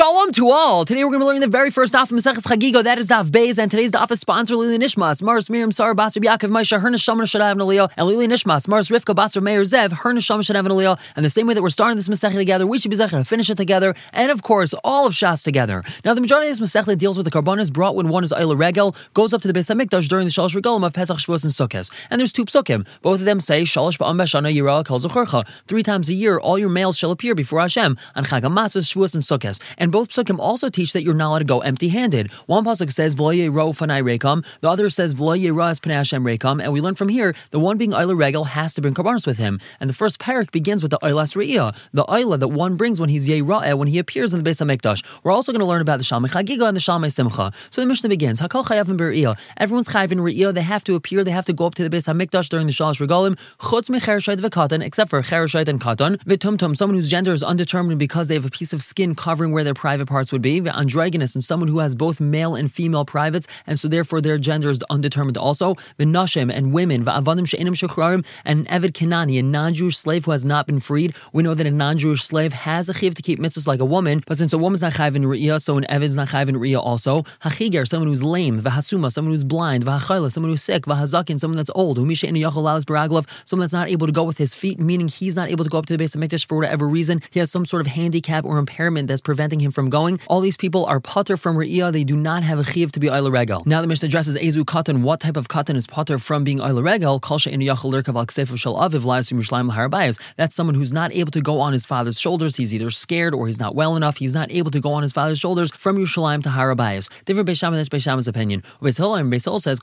Shalom to all. Today we're going to be learning the very first daf of Maseches Chagiga. That is daf Beis, and today's daf is sponsored Lili Nishmas, Mars Miriam Sarah Basar Yaakov Maisha Her Neshama an aliyah, and Lili Nishmas, Mars Rivka Basar Meir Zev Her Neshama an aliyah. And the same way that we're starting this Masechet together, we should be zechah to finish it together, and of course all of Shas together. Now the majority of this Masechet deals with the karbonis brought when one is Eila Regel, goes up to the Beis Hamikdash during the Shalosh Regalim of Pesach Shavuos and Sukkot. And there's two psukim. Both of them say Shalosh Ba'am Bashana Yirah Kol. Three times a year, all your males shall appear before Hashem on Chag Shavuos, and Sukkot. And both psukim also teach that you're not allowed to go empty-handed. One pasuk says V'lo ro fanai rekam, the other says V'lo ra es Hashem rekam, and we learn from here the one being Oila Regel has to bring karbanos with him. And the first parak begins with the Oilas Re'iyah, the Oila that one brings when he's Yeira'eh, when he appears in the Beis HaMikdash. We're also going to learn about the Shalmei Chagiga and the Shalmei Simcha. So the Mishnah begins, Hakol Chayavim Be'Re'iyah. Everyone's Chayav in Re'iyah, they have to appear, they have to go up to the Beis HaMikdash during the Shalosh Regalim, Chutz Mechereshayt V'Katan, except for Chereshayt and Katan, V'Tumtum, someone whose gender is undetermined because they have a piece of skin covering where their private parts would be, Androgynous and someone who has both male and female privates, and so therefore their gender is undetermined also. V'nashim and women, and an Eved Kenani, a non-Jewish slave who has not been freed. We know that a non-Jewish slave has a chiv to keep mitzvahs like a woman, but since a woman's not chayv in riyah, so an Eved's not chayv in riyah also. Hachiger, someone who's lame, v'hasuma, someone who's blind, v'hachayla, someone who's sick, v'hazakin, someone that's old, umisha in yachal baraglov, someone that's not able to go with his feet, meaning he's not able to go up to the Beis HaMikdash for whatever reason. He has some sort of handicap or impairment that's preventing him from going. All these people are putter from riyah. They do not have a chiv to be oila regel. Now the Mishnah addresses ezu katan. What type of katan is putter from being oila regel? Kalsha in yachal lirkav al ksef shal aviv la'asum yishlayim. That's someone who's not able to go on his father's shoulders. He's either scared or he's not well enough. He's not able to go on his father's shoulders from Yerushalayim to Harabayas. Different Beisham that's Beisham's opinion. Beis Hillel and Beis Hillel says.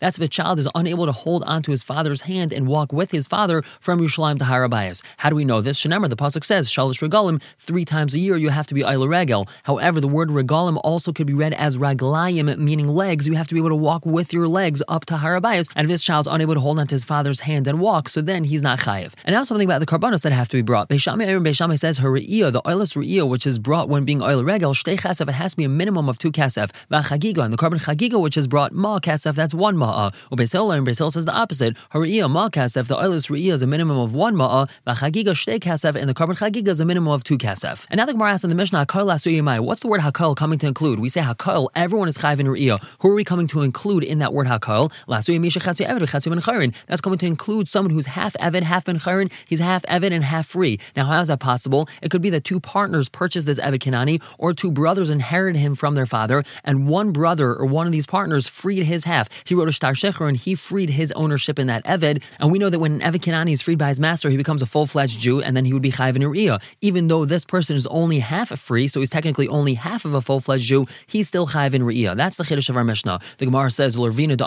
That's if a child is unable to hold onto his father's hand and walk with his father from Yerushalayim to Harabayas. How do we know this? Shenemar, the pasuk says shalish regalim three times a year you have to be oila regel. However, the word regalim also could be read as raglayim, meaning legs. You have to be able to walk with your legs up to Harabayas. And if this child's unable to hold onto his father's hand and walk, so then he's not chayiv. And now something about the karbanos that have to be brought. Beishamai Aaron Beishamai says her the oilas re'iyah, which is brought when being oil regel, shtei chasef, it has to be a minimum of two kasef. V'chagiga, and the carbon chagiga, which is brought ma kasef, that's one ma'a. Ubeisel and Beisel says the opposite. Her ma kasef, the oilas re'iyah is a minimum of one ma'a. V'chagiga shtei kasef, and the carbon chagiga a minimum of two kasef. And now the Gemara asks in the Mishnah, hakol. What's the word hakol coming to include? We say hakol, everyone is chayv re'iyah. Who are we coming to include in that word hakol? That's coming to include someone who's half Evid, half Ben Chayrin. He's half Evid and half free. Now, how is that possible? It could be that two partners purchased this Evid Kenani, or two brothers inherited him from their father, and one brother or one of these partners freed his half. He wrote a Shtar Shecher and he freed his ownership in that Evid. And we know that when an Evid Kenani is freed by his master, he becomes a full fledged Jew, and then he would be Chayv Uriah. Even though this person is only half free, so he's technically only half of a full fledged Jew, he's still Chayv in Uriah. That's the Chiddush of our Mishnah. The Gemara says, According to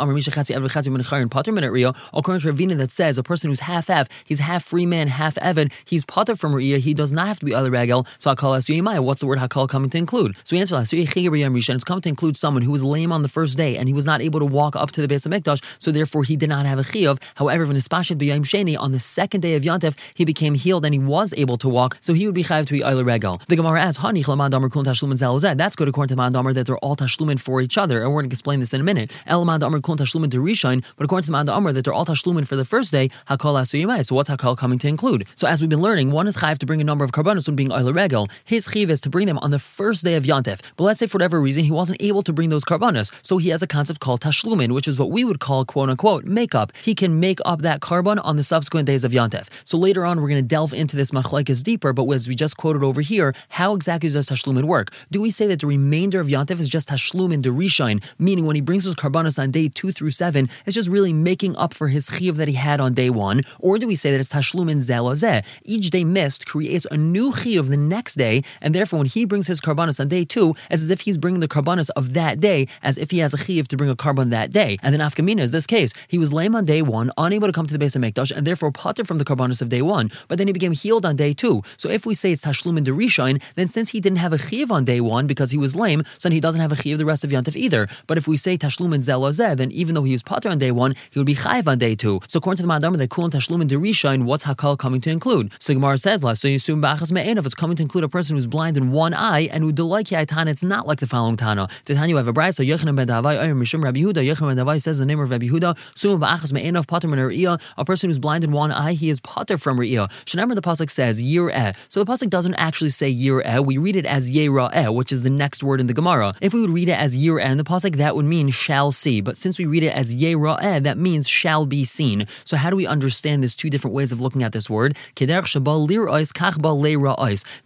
Ravina, that says a person who's half Ev, he's half free man, half Evan, he's Potter from Uriah, he does not have to be other regel. So Hakal Asuyimai, what's the word Hakal coming to include? So we answer Rishan, it's coming to include someone who was lame on the first day and he was not able to walk up to the Beis HaMikdash, so therefore he did not have a Chiyov. However, when Nispashet B'Yayim Sheni, on the second day of Yantef, he became healed and he was able to walk, so he would be Chayav to be Oila Regel. The Gemara asks, Hani Chlaman Kun Tashlumin That's good according to Man Damer that they're all Tashlumin for each other, and we're going to explain this in a minute. Elman Damer Kun Tashlumin to Rishon, but according to Man Damer that they're all Tashlumin for the first day, Hakol Asuyimai. So what's Hakol coming to include? So as we've been learning, one is Chayav to bring a number of karbanos when being Oila Regel. His Chiv is to bring them on the first day of Yantef. But let's say for whatever reason he wasn't able to bring those karbanos, so he has a concept called Tashlumin, which is what we would call quote unquote makeup. He can make up that carbon on the subsequent days of Yantef. So later on, we're going to delve into this machlekes deeper, but as we just quoted over here, how exactly does Tashlumin work? Do we say that the remainder of Yantef is just Tashlumin Derishain, meaning when he brings those karbanos on day two through seven, it's just really making up for his chiv that he had on day one? Or do we say that it's Tashlumin Zelazeh? Each day missed creates a new chiv the next day, and therefore when he brings his karbanos on day two, it's as if he's bringing the karbanos of that day, as if he has a chiv to bring a carbon that day. And then Afkamina is this case. He was lame on day one, unable to come to the Beis HaMikdash, and therefore potter from the karbanos of day one. But then he became healed on day two. So if we say it's Tashlumin Derishain, then since he didn't have a chiv on day one because he was lame, so then he doesn't have a chiv the rest of Yantif either. But if we say Tashlumin Zelazeh, then even though he was potter on day one, he would be chayiv on day two. So according to the Madam, that Kulan Tashlumin Derishain, what's Hakal coming to include? So the Gemara says, so you assume Bachas Me'enov, it's coming to include a person who's blind in one eye and who delike Tana, it's not like the following Tana. Titania, you have a bride, so Yochanan ben Dahavai, Oyim Mishum Rabbi Huda, Yochanan ben Dahavai says the name of Rabbi Huda, Sum Ba'achas Me'enov, Pater Min a person who's blind in one eye, he is Pater from Re'iyah. Shemar the Pasuk says, Year So the pasuk doesn't actually say yira'eh. Er. We read it as yera'eh, er, which is the next word in the Gemara. If we would read it as yira'eh er in the pasuk, that would mean shall see. But since we read it as yera'eh, that means shall be seen. So how do we understand these two different ways of looking at this word? The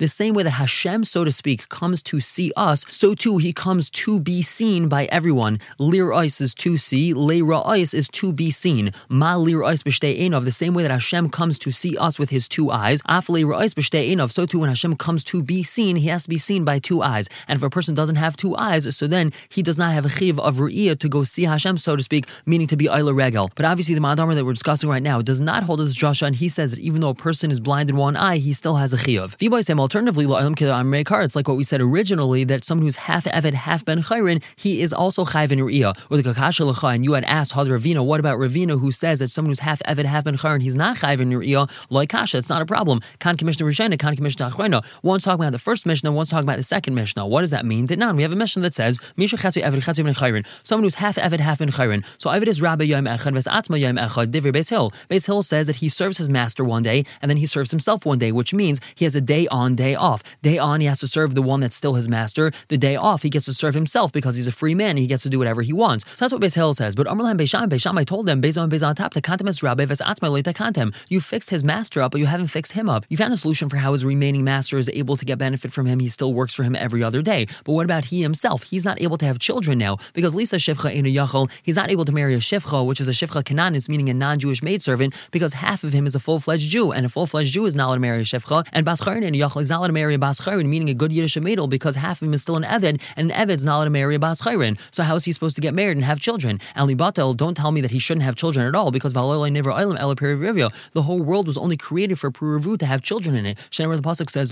same way that Hashem, so to speak, comes to see us, so too he comes to be seen by everyone. Lir is to see, leira is to be seen. Ma lir of the same way that Hashem comes to see us with his two eyes. Af leira of so too when Hashem comes to be seen, he has to be seen by two eyes. And if a person doesn't have two eyes, so then he does not have a chiv of ru'iyah to go see Hashem, so to speak, meaning to be Ayla Regel. But obviously the Madamar that we're discussing right now does not hold this drasha, and he says that even though a person is blind in one eye, he still has a chiyuv. V'boy say alternatively, it's like what we said originally that someone who's half eved, half ben chayrin, he is also chayv in ru'iyah. Or the kakasha lecha, and you had asked Had Ravina, what about Ravina who says that someone who's half eved, half ben chayrin, he's not chayv in ru'iyah, like kasha, it's not a problem. Kan commissioner Commissioner Achrena. One's talking about the first Mishnah, one's talking about the second Mishnah. What does that mean? Now we have a Mishnah that says Misha chatzu eved, chatzu ben chayrin. Someone who's half eved, half ben chayrin. So eved is Rabbi Yom Echad, ves atzma Yom Echad, Divri Beis Hillel. Hill says that he serves his master one day and then he serves himself one day, which means he has a day on, day off. Day on, he has to serve the one that's still his master. The day off, he gets to serve himself because he's a free man and he gets to do whatever he wants. So that's what Beis Hillel says. But Amrlam Beisham, Beisham, I told them, Bezon Bezon Tap, to kantem es Rabbi ves atzma kantem. You fixed his master up, but you haven't fixed him up. You found a solution for how his remaining master is able to get benefit from him. He still works for him every other day. But what about he himself? He's not able to have children now because Lisa Shifcha in a he's not able to marry a Shifcha, which is a Shifcha Kananis, meaning a non Jewish maidservant, because half of him is a full fledged Jew, and a full fledged Jew is not allowed to marry a Shifcha, and Bascharin and Yachal is not allowed to marry a Bascharin, meaning a good Yiddish maidel, because half of him is still an Eved, and an Eved's not allowed to marry a Bascharin. So how is he supposed to get married and have children? Ali Batel, don't tell me that he shouldn't have children at all, because Val O'Le Niveram El Perivio, the whole world was only created for Puravu to have children in it. Shenemar the Pasuk says,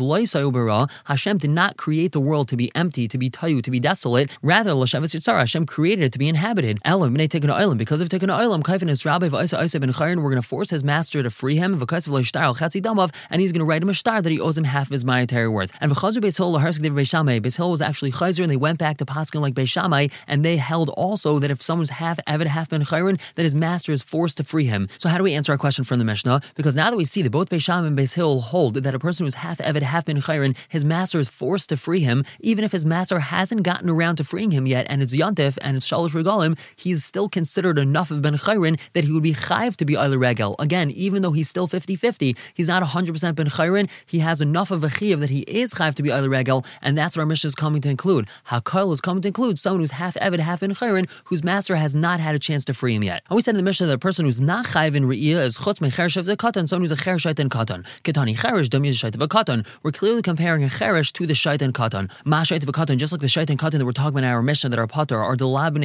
Hashem did not create the world to be empty, to be tayu, to be desolate. Rather, Hashem created it to be inhabited. Elam, because of Tikkun Olam, Kaifin is Rabbi ben Chayrin, we're going to force his master to free him, and he's going to write him a star that he owes him half of his monetary worth. And V'chazu Beis Hillel, Beis Hillel was actually Chayzer, and they went back to Paskin like Beis Shammai, and they held also that if someone's half Eved, half Ben Chayrin, that his master is forced to free him. So how do we answer our question from the Mishnah? Because now that we see that both Beis Shammai and Beis Hillel hold that a person who's half Eved, half Ben Chayrin, his master is forced to free him, even if his master hasn't gotten around to freeing him yet, and it's Yantif and it's Shalosh Regalim, he's still considered enough of Ben Chayrin that he would be chayiv to be Eiler Regel. Again, even though he's still 50 50, he's not 100% Ben Chayrin, he has enough of a chiv that he is chayiv to be Eiler Regel, and that's what our Mishnah is coming to include. Hakol is coming to include someone who's half Evid, half Ben Chayrin, whose master has not had a chance to free him yet. And we said in the Mishnah that a person who's not chayiv in Re'iyah is chutz mecheresh of the katan, someone who's a cheresh and katan. Ketani cheresh, dom is a katan. We're clearly comparing a cheresh to the shait and katan. Ma shait of a katan, just like the shait and katan that we're talking about in our Mishnah that are potter, are the labin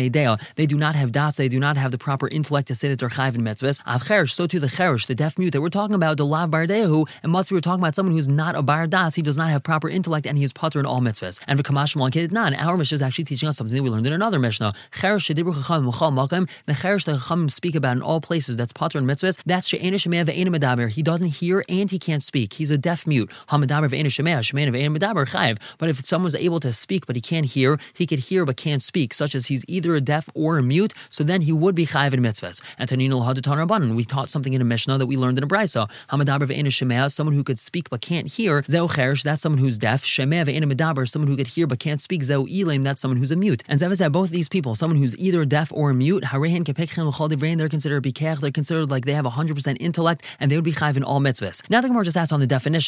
they do not have das, they do not have the proper intellect to say that they're chayiv in mitzvahs. Av cheresh, so too the cheresh, the deaf mute that we're talking about, the lav bardehu, and must be we're talking about someone who's not a bar das, he does not have proper intellect, and he is potter in all mitzvahs. And for kamash nan, our Mishnah is actually teaching us something that we learned in another mishnah. Cheresh shedibru chacham makom, the cheresh that chacham speak about in all places, that's potter in mitzvahs. That's ve'ena medaber. He doesn't hear and he can't speak. He's a deaf mute. Shemeh ve'ena medaber chayiv. But if someone's able to speak but he can't hear, he could hear but can't speak, such as he's either a deaf or a mute, so then he would be chayiv in mitzvahs. And Tanino Hadatan Rabbanan, we taught something in a Mishnah that we learned in a Brisa. Hamadaber ve'ena shemeh, someone who could speak but can't hear. Zeu cheresh, that's someone who's deaf. Shemeh ve'ena medaber, someone who could hear but can't speak. Zeu ilim, that's someone who's a mute. And both these people, someone who's either deaf or a mute, they're considered bikech, they're considered like they have 100% intellect and they would be chayiv in all mitzvahs. Now the Gemara just asked on the definition.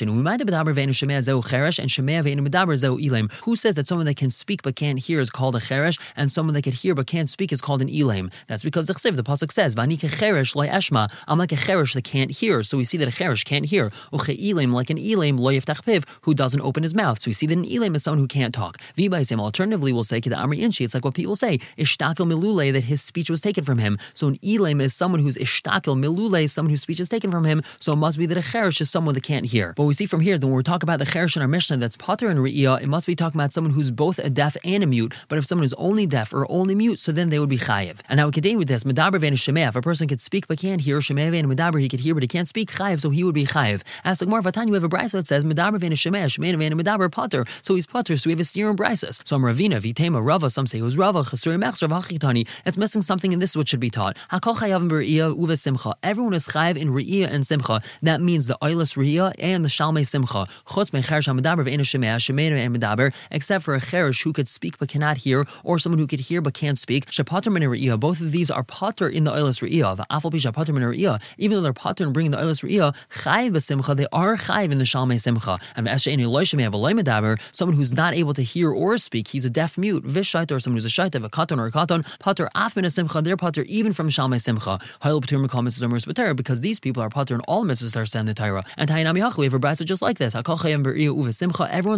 Ilim. Who says that someone that can speak but can't hear is called a cheresh and someone that can hear but can't speak is called an ilim? That's because the chsiv, the pasuk says, "Vani cheresh eshma." I'm like a cheresh that can't hear. So we see that a cheresh can't hear. Uche ilim like an ilim loy piv who doesn't open his mouth. So we see that an ilim is someone who can't talk. V'baisim. Alternatively, we'll say kida amri. It's like what people say ishtakel milule that his speech was taken from him. So an ilim is someone who's ishtakel milule someone whose speech is taken from him. So it must be that a cheresh is someone that can't hear. But we see from here that when we're talking about the cheresh in our Mishnah that's potter and re'iyah, it must be talking about someone who's both a deaf and a mute. But if someone is only deaf or only mute, so then they would be chayiv. And now we continue with this. Medaber vein shemeh. If a person could speak but can't hear, shemeh vein medaber, he could hear but he can't speak, chayiv, so he would be chayiv. As like more you have a brisa that says medaber vein shemeh, shemeh vein medaber potter. So he's potter, so we have a steer in brises. So I'm Ravina, Vitema, Rava, some say it was Rava, Chasuri Mechser, Vachitani. It's missing something, and this is what should be taught. Hakol chayav in uve simcha. Everyone is chayiv in re'iyah and simcha. That means the oilas re'iyah and the Shalmei Simcha. Chutz mecher shamaber ve'ena shemea shemena and medaber, except for a cherish who could speak but cannot hear, or someone who could hear but can't speak. Shapater min Both of these are pater in the oilas re'iyah. V'afal pi shapater min Even though they're pater in bringing the oilas re'iyah, chayiv b'simcha, they are chayiv in the Shalmei Simcha. And ve'eshe'eni loishemea v'loy medaber, someone who's not able to hear or speak, he's a deaf mute. Vishait or someone who's a shait, a katon or a katon, pater af min simcha, they're pater even from Shalmei Simcha. Ha'il pater mikol mitzvahs because these people are pater in all mitzvahs that are sent the Torah. And Tainami Hach, we have a just like this. Everyone's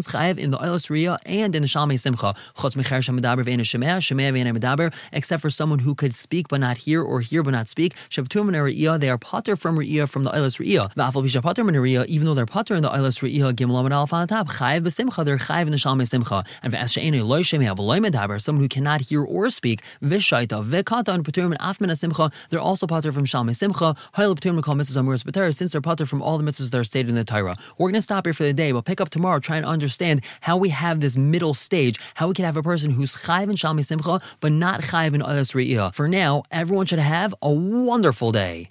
chayiv in the oilas riyah and in the Shalmei Simcha. Chutz mecher except for someone who could speak but not hear or hear but not speak. Shabtum and they are pater from riyah from the oilas riyah. Va'afal bisha pater min even though they're pater in the oilas riyah, gimel and alf on the top, chayiv b'simcha, they're chayiv in the Shalmei Simcha. And ve'es she'enu loy shemea v'loy medaber, someone who cannot hear or speak, v'shaita ve'kata and pater min af min simcha, they're also pater from Shalmei Simcha. Ha'il pater min kol since they're pater from all the mitzvahs that are stated in the Torah. We're going to stop here for the day. We'll pick up tomorrow, try and understand how we have this middle stage, how we can have a person who's chayiv in Shalmei Simcha, but not chayiv in Re'iyah. For now, everyone should have a wonderful day.